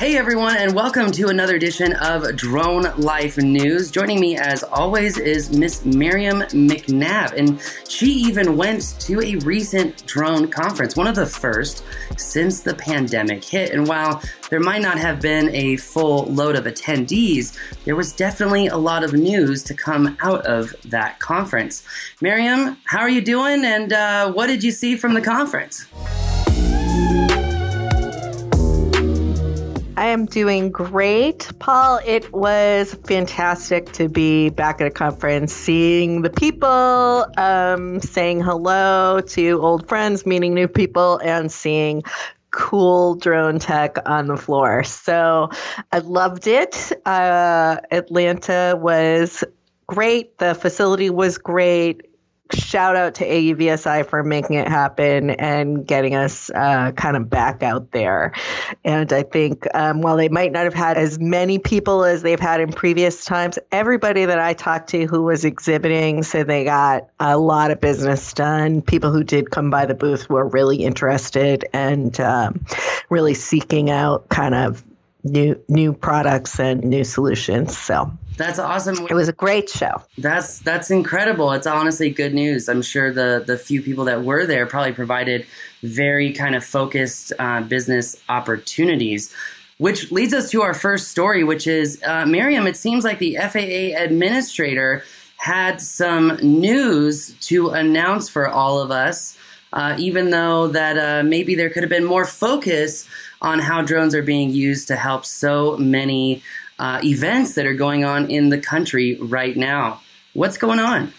Hey everyone, and welcome to another edition of Drone Life News. Joining me as always is Miss Miriam McNabb, and she even went to a recent drone conference, one of the first since the pandemic hit. And while there might not have been a full load of attendees, there was definitely a lot of news to come out of that conference. Miriam, how are you doing, and uh, what did you see from the conference? I am doing great, Paul. It was fantastic to be back at a conference, seeing the people, um, saying hello to old friends, meeting new people, and seeing cool drone tech on the floor. So I loved it. Uh, Atlanta was great. The facility was great shout out to AUVSI for making it happen and getting us uh, kind of back out there. And I think um, while they might not have had as many people as they've had in previous times, everybody that I talked to who was exhibiting said they got a lot of business done. People who did come by the booth were really interested and um, really seeking out kind of new new products and new solutions. So that's awesome. It was a great show. That's that's incredible. It's honestly good news. I'm sure the the few people that were there probably provided very kind of focused uh, business opportunities. Which leads us to our first story, which is uh, Miriam. It seems like the FAA administrator had some news to announce for all of us. Uh, even though that uh, maybe there could have been more focus on how drones are being used to help so many uh, events that are going on in the country right now. What's going on?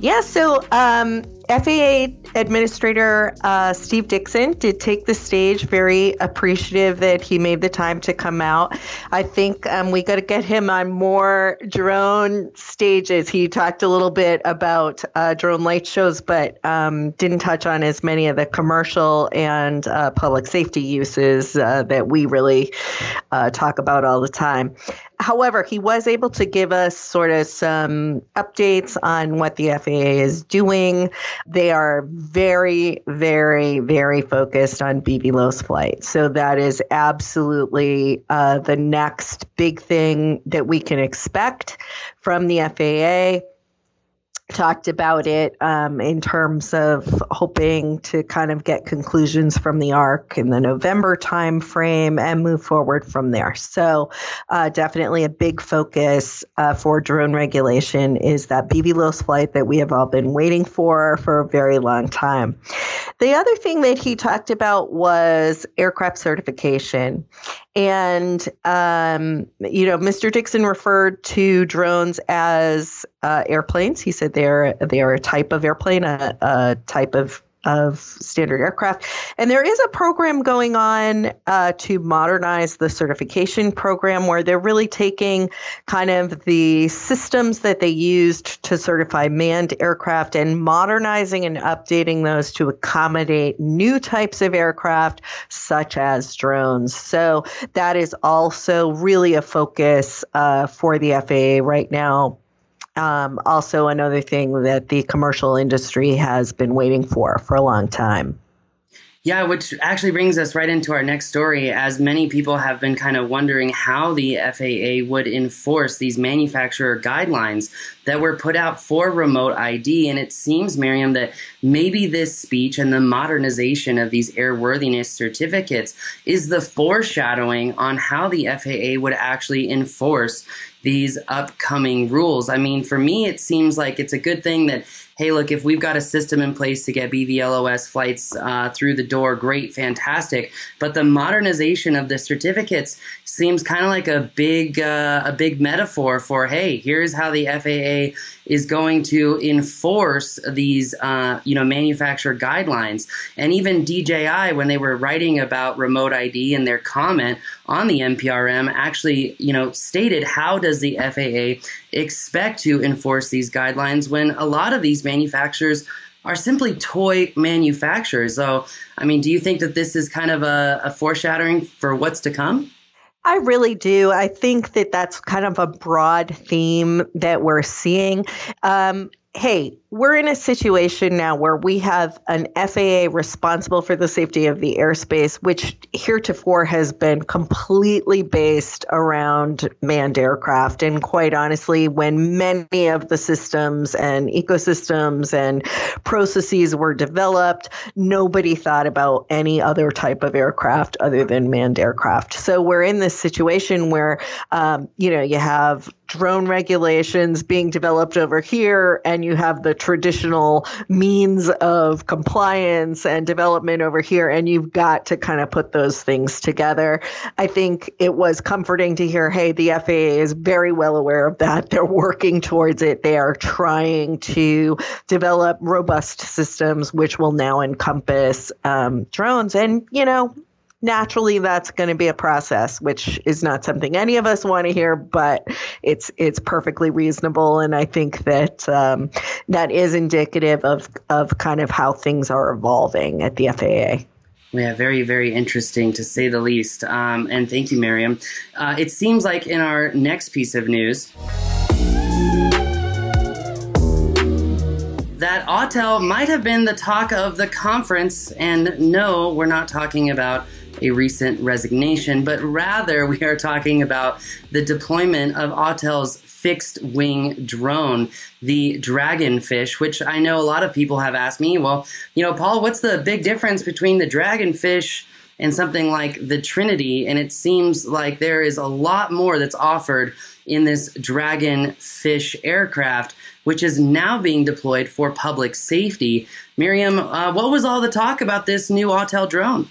Yeah, so um, FAA Administrator uh, Steve Dickson did take the stage. Very appreciative that he made the time to come out. I think um, we got to get him on more drone stages. He talked a little bit about uh, drone light shows, but um, didn't touch on as many of the commercial and uh, public safety uses uh, that we really uh, talk about all the time. However, he was able to give us sort of some updates on what the FAA is doing. They are very, very, very focused on BVLOS flight. So that is absolutely uh, the next big thing that we can expect from the FAA talked about it um, in terms of hoping to kind of get conclusions from the ARC in the November timeframe and move forward from there. So, uh, definitely a big focus uh, for drone regulation is that BVLOS flight that we have all been waiting for for a very long time. The other thing that he talked about was aircraft certification. And, um, you know, Mr. Dickson referred to drones as uh, airplanes. He said they're, they are a type of airplane, a, a type of of standard aircraft. And there is a program going on uh, to modernize the certification program where they're really taking kind of the systems that they used to certify manned aircraft and modernizing and updating those to accommodate new types of aircraft, such as drones. So that is also really a focus uh, for the FAA right now um, also another thing that the commercial industry has been waiting for for a long time. Yeah, which actually brings us right into our next story, as many people have been kind of wondering how the FAA would enforce these manufacturer guidelines that were put out for remote ID. And it seems, Miriam, that maybe this speech and the modernization of these airworthiness certificates is the foreshadowing on how the FAA would actually enforce these upcoming rules. I mean, for me, it seems like it's a good thing that hey, look, if we've got a system in place to get BVLOS flights uh, through the door, great, fantastic. But the modernization of the certificates seems kind of like a big, uh, a big metaphor for, hey, here's how the FAA is going to enforce these, uh, you know, manufacturer guidelines. And even DJI, when they were writing about remote ID in their comment on the NPRM, actually, you know, stated how does the FAA expect to enforce these guidelines when a lot of these manufacturers are simply toy manufacturers. So, I mean, do you think that this is kind of a, a foreshadowing for what's to come? I really do. I think that that's kind of a broad theme that we're seeing. Um, hey, we're in a situation now where we have an FAA responsible for the safety of the airspace, which heretofore has been completely based around manned aircraft. And quite honestly, when many of the systems and ecosystems and processes were developed, nobody thought about any other type of aircraft other than manned aircraft. So we're in this situation where, um, you know, you have drone regulations being developed over here, and you have the traditional means of compliance and development over here, and you've got to kind of put those things together. I think it was comforting to hear hey, the FAA is very well aware of that. They're working towards it. They are trying to develop robust systems which will now encompass um, drones. And, you know, naturally that's going to be a process which is not something any of us want to hear but it's it's perfectly reasonable and i think that um, that is indicative of of kind of how things are evolving at the faa yeah, very, very interesting to say the least. Um, and thank you, Miriam. Uh, it seems like in our next piece of news, that Autel might have been the talk of the conference. And no, we're not talking about a recent resignation, but rather we are talking about the deployment of Autel's fixed wing drone, the Dragonfish, which I know a lot of people have asked me, well, you know, Paul, what's the big difference between the Dragonfish and something like the Trinity? And it seems like there is a lot more that's offered in this Dragonfish aircraft, which is now being deployed for public safety. Miriam, uh, what was all the talk about this new Autel drone?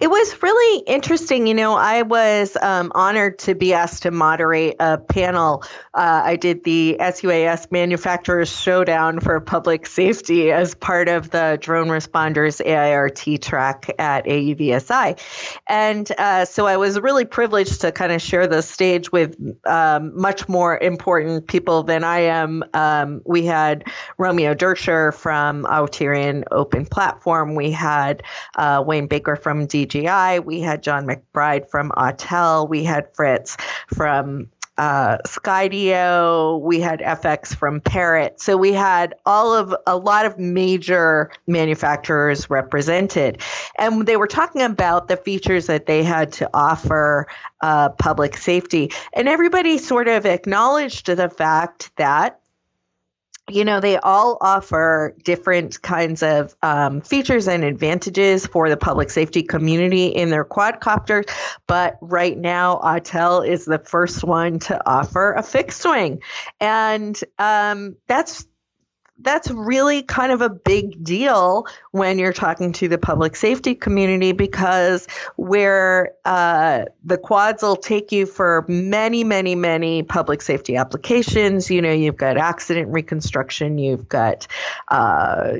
It was really interesting. You know, I was um, honored to be asked to moderate a panel. Uh, I did the SUAS Manufacturers Showdown for Public Safety as part of the Drone Responders AIRT track at AUVSI. And uh, so I was really privileged to kind of share the stage with um, much more important people than I am. Um, we had Romeo Durscher from Auterion Open Platform, we had uh, Wayne Baker from DJI. We had John McBride from Autel. We had Fritz from uh, Skydio. We had FX from Parrot. So we had all of a lot of major manufacturers represented. And they were talking about the features that they had to offer uh, public safety. And everybody sort of acknowledged the fact that you know, they all offer different kinds of um, features and advantages for the public safety community in their quadcopters. But right now, Autel is the first one to offer a fixed wing. And um, that's that's really kind of a big deal when you're talking to the public safety community because where uh, the quads will take you for many, many, many public safety applications. You know, you've got accident reconstruction, you've got uh,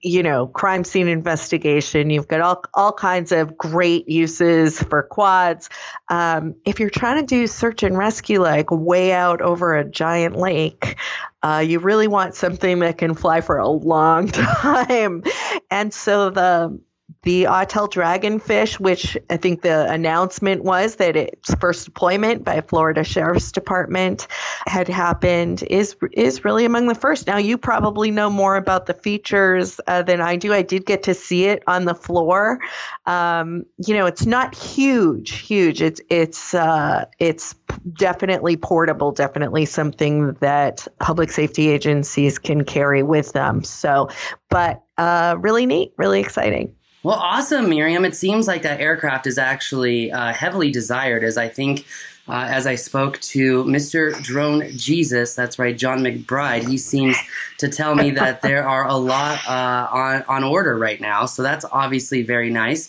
you know, crime scene investigation. You've got all, all kinds of great uses for quads. Um, if you're trying to do search and rescue, like way out over a giant lake, uh, you really want something that can fly for a long time. And so the the Autel Dragonfish, which I think the announcement was that its first deployment by Florida Sheriff's Department had happened, is is really among the first. Now you probably know more about the features uh, than I do. I did get to see it on the floor. Um, you know, it's not huge, huge. It's it's uh, it's definitely portable. Definitely something that public safety agencies can carry with them. So, but uh, really neat, really exciting. Well, awesome, Miriam. It seems like that aircraft is actually uh, heavily desired, as I think, uh, as I spoke to Mr. Drone Jesus, that's right, John McBride, he seems to tell me that there are a lot uh, on, on order right now. So that's obviously very nice.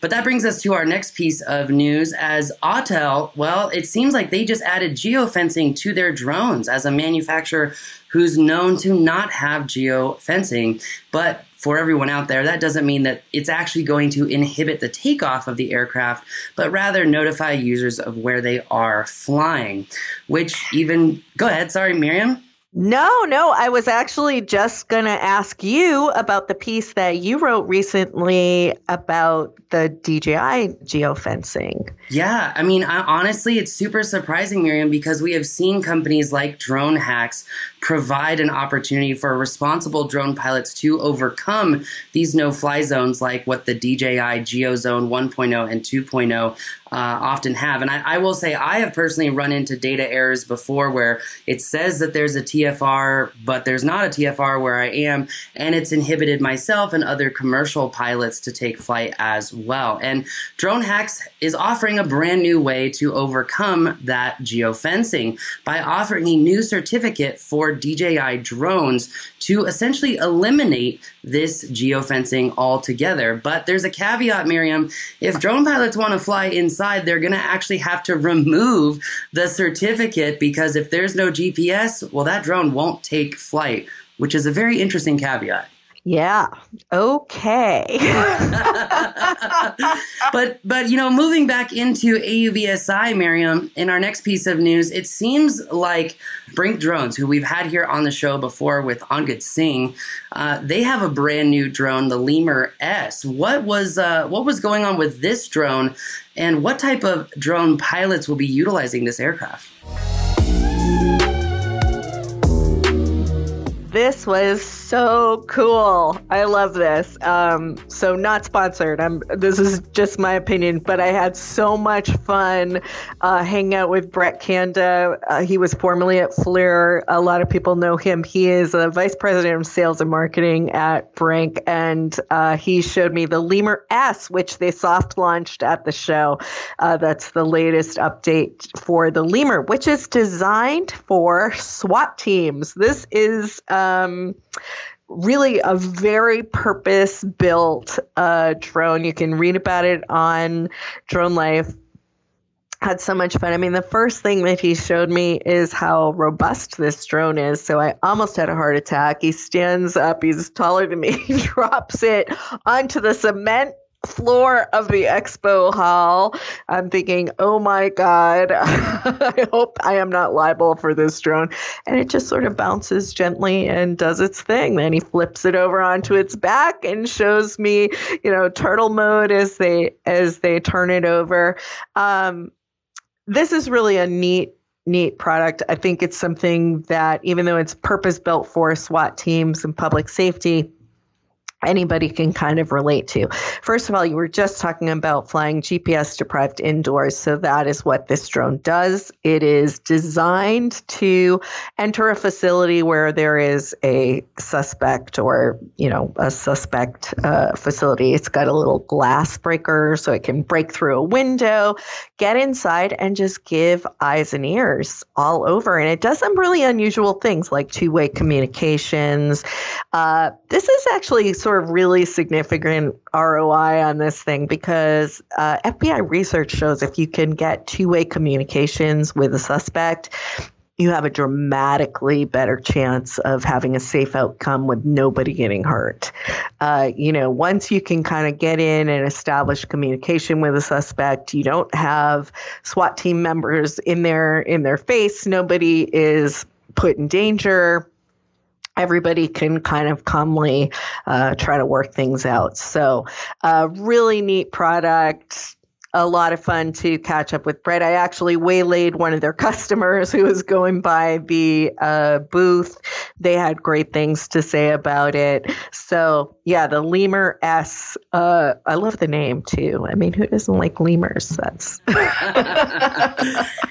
But that brings us to our next piece of news as Autel, well, it seems like they just added geofencing to their drones as a manufacturer who's known to not have geofencing. But for everyone out there, that doesn't mean that it's actually going to inhibit the takeoff of the aircraft, but rather notify users of where they are flying. Which even, go ahead, sorry, Miriam. No, no. I was actually just going to ask you about the piece that you wrote recently about the DJI geofencing. Yeah, I mean, I, honestly, it's super surprising, Miriam, because we have seen companies like Drone Hacks provide an opportunity for responsible drone pilots to overcome these no fly zones like what the DJI GeoZone 1.0 and 2.0 uh, often have. And I, I, will say, I have personally run into data errors before where it says that there's a TFR, but there's not a TFR where I am, and it's inhibited myself and other commercial pilots to take flight as well. And Drone Hacks is offering a brand new way to overcome that geofencing by offering a new certificate for DJI drones to essentially eliminate this geofencing altogether. But there's a caveat, Miriam. If drone pilots want to fly inside, they're going to actually have to remove the certificate because if there's no GPS, well, that drone won't take flight, which is a very interesting caveat. Yeah. Okay. but but you know, moving back into AUVSI, Miriam, in our next piece of news, it seems like BRINC Drones, who we've had here on the show before with Angad Singh, uh, they have a brand new drone, the Lemur S. What was uh, what was going on with this drone, and what type of drone pilots will be utilizing this aircraft? This was so cool. I love this. Um, so not sponsored. I'm. This is just my opinion, but I had so much fun uh, hanging out with Brett Kanda. Uh, he was formerly at FLIR. A lot of people know him. He is a vice president of sales and marketing at BRINC, and uh, he showed me the Lemur S, which they soft launched at the show. Uh, that's the latest update for the Lemur, which is designed for SWAT teams. This is um, really a very purpose built uh, drone. You can read about it on Drone Life. Had so much fun. I mean, the first thing that he showed me is how robust this drone is. So I almost had a heart attack. He stands up, he's taller than me, he drops it onto the cement floor of the expo hall. I'm thinking, oh my God, I hope I am not liable for this drone. And it just sort of bounces gently and does its thing. Then he flips it over onto its back and shows me, you know, turtle mode as they as they turn it over. Um, this is really a neat neat product. I think it's something that even though it's purpose built for SWAT teams and public safety, anybody can kind of relate to. First of all, you were just talking about flying GPS deprived indoors. So that is what this drone does. It is designed to enter a facility where there is a suspect or, you know, a suspect uh, facility. It's got a little glass breaker so it can break through a window, get inside and just give eyes and ears all over. And it does some really unusual things like two-way communications. Uh, this is actually sort sort of really significant ROI on this thing because uh, FBI research shows if you can get two way communications with a suspect, you have a dramatically better chance of having a safe outcome with nobody getting hurt. Uh, you know, once you can kind of get in and establish communication with a suspect, you don't have SWAT team members in their in their face. Nobody is put in danger everybody can kind of calmly uh, try to work things out. So, uh, really neat product a lot of fun to catch up with Brett. I actually waylaid one of their customers who was going by the uh, booth. They had great things to say about it. So, yeah, the Lemur S. Uh, I love the name too. I mean, who doesn't like lemurs? That's.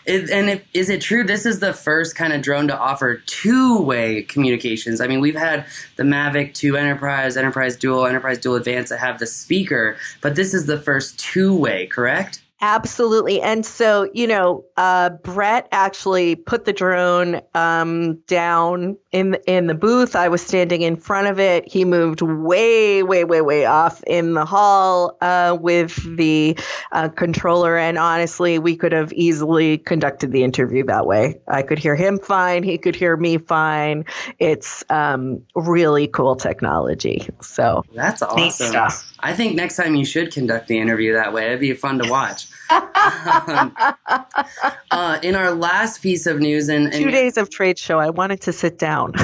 it, and if, is it true this is the first kind of drone to offer two way communications? I mean, we've had the Mavic 2 Enterprise, Enterprise Dual, Enterprise Dual Advanced that have the speaker, but this is the first two way, correct? Correct? Absolutely. And so, you know, uh, Brett actually put the drone um, down in in the booth. I was standing in front of it. He moved way, way, way, way off in the hall uh, with the uh, controller. And honestly, we could have easily conducted the interview that way. I could hear him fine. He could hear me fine. It's um, really cool technology. So that's awesome. I think next time you should conduct the interview that way. It'd be fun to watch. Um, uh, in our last piece of news, and, and two days of trade show, I wanted to sit down.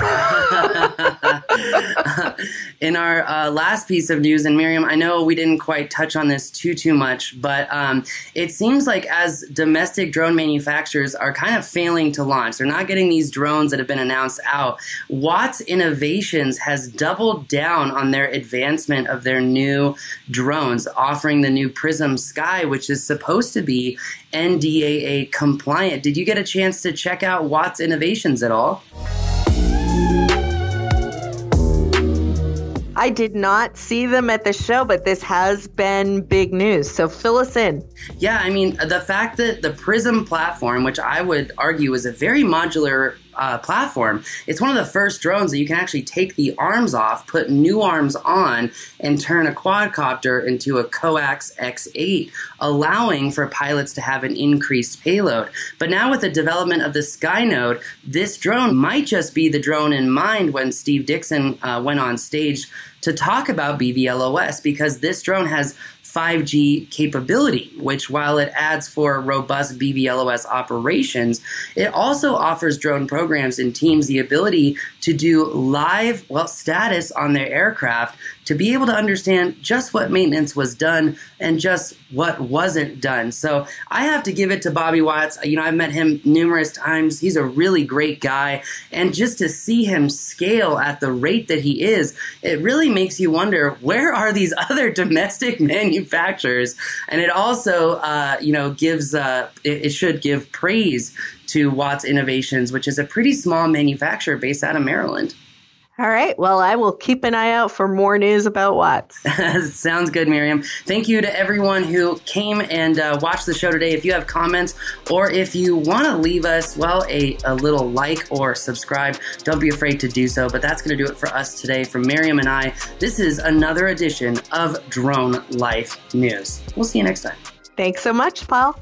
In our uh, last piece of news, and Miriam, I know we didn't quite touch on this too too much, but um, it seems like as domestic drone manufacturers are kind of failing to launch, they're not getting these drones that have been announced out. Watts Innovations has doubled down on their advancement of their new drones, offering the new Prism Sky, which is supposed to be NDAA compliant. Did you get a chance to check out Watts Innovations at all? I did not see them at the show, but this has been big news. So fill us in. Yeah, I mean, the fact that the Prism platform, which I would argue is a very modular uh, platform, it's one of the first drones that you can actually take the arms off, put new arms on, and turn a quadcopter into a Coax X8, allowing for pilots to have an increased payload. But now, with the development of the Skynode, this drone might just be the drone in mind when Steve Dickson uh, went on stage to talk about BVLOS because this drone has 5G capability, which while it adds for robust BVLOS operations, it also offers drone programs and teams the ability to do live well status on their aircraft to be able to understand just what maintenance was done and just what wasn't done. So I have to give it to Bobby Watts. You know, I've met him numerous times. He's a really great guy. And just to see him scale at the rate that he is, it really makes you wonder where are these other domestic manufacturers? And it also, uh, you know, gives, uh, it, it should give praise to Watts Innovations, which is a pretty small manufacturer based out of Maryland. All right. Well, I will keep an eye out for more news about Watts. Sounds good, Miriam. Thank you to everyone who came and uh, watched the show today. If you have comments or if you want to leave us, well, a, a little like or subscribe, don't be afraid to do so. But that's going to do it for us today. From Miriam and I, this is another edition of Drone Life News. We'll see you next time. Thanks so much, Paul.